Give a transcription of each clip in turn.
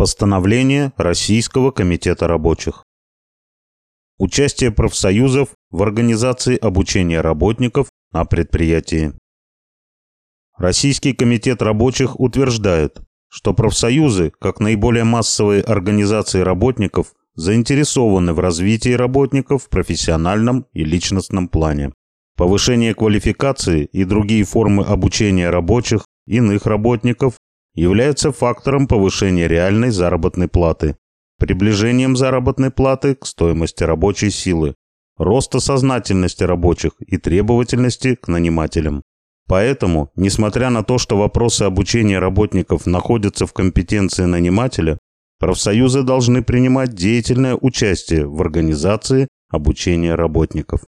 Постановление Российского комитета рабочих. Участие профсоюзов в организации обучения работников на предприятии. Российский комитет рабочих утверждает, что профсоюзы, как наиболее массовые организации работников, заинтересованы в развитии работников в профессиональном и личностном плане. Повышение квалификации и другие формы обучения рабочих, иных работников является фактором повышения реальной заработной платы, приближением заработной платы к стоимости рабочей силы, роста сознательности рабочих и требовательности к нанимателям. Поэтому, несмотря на то, что вопросы обучения работников находятся в компетенции нанимателя, профсоюзы должны принимать деятельное участие в организации обучения работников.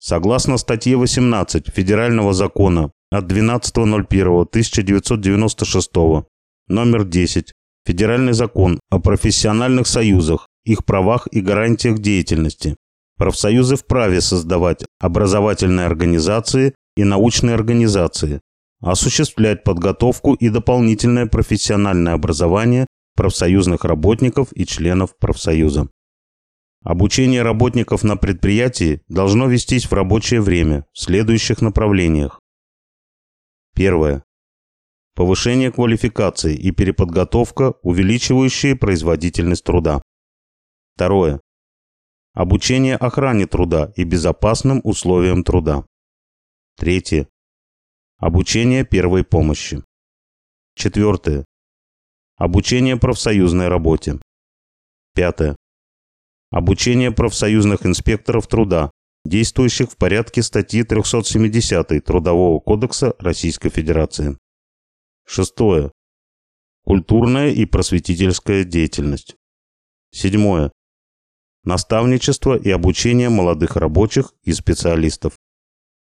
Согласно статье 18 Федерального закона от 12.01.1996, номер 10, Федеральный закон о профессиональных союзах, их правах и гарантиях деятельности. Профсоюзы вправе создавать образовательные организации и научные организации, осуществлять подготовку и дополнительное профессиональное образование профсоюзных работников и членов профсоюза. Обучение работников на предприятии должно вестись в рабочее время в следующих направлениях. Первое. Повышение квалификации и переподготовка, увеличивающие производительность труда. Второе. Обучение охране труда и безопасным условиям труда. Третье. Обучение первой помощи. Четвертое. Обучение профсоюзной работе. Пятое. Обучение профсоюзных инспекторов труда, действующих в порядке статьи 370 Трудового кодекса Российской Федерации. Шестое. Культурная и просветительская деятельность. Седьмое. Наставничество и обучение молодых рабочих и специалистов.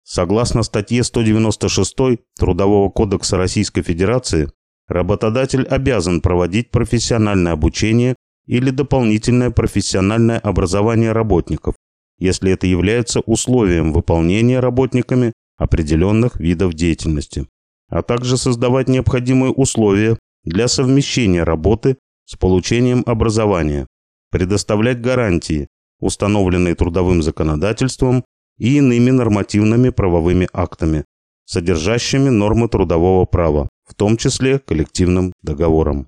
Согласно статье 196 Трудового кодекса Российской Федерации, работодатель обязан проводить профессиональное обучение или дополнительное профессиональное образование работников, если это является условием выполнения работниками определенных видов деятельности, а также создавать необходимые условия для совмещения работы с получением образования, предоставлять гарантии, установленные трудовым законодательством и иными нормативными правовыми актами, содержащими нормы трудового права, в том числе коллективным договором.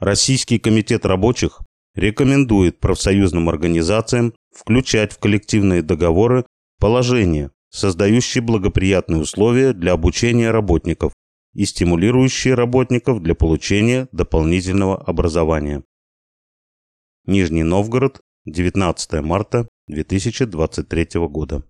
Российский комитет рабочих рекомендует профсоюзным организациям включать в коллективные договоры положения, создающие благоприятные условия для обучения работников и стимулирующие работников для получения дополнительного образования. Нижний Новгород, 19 марта 2023 года.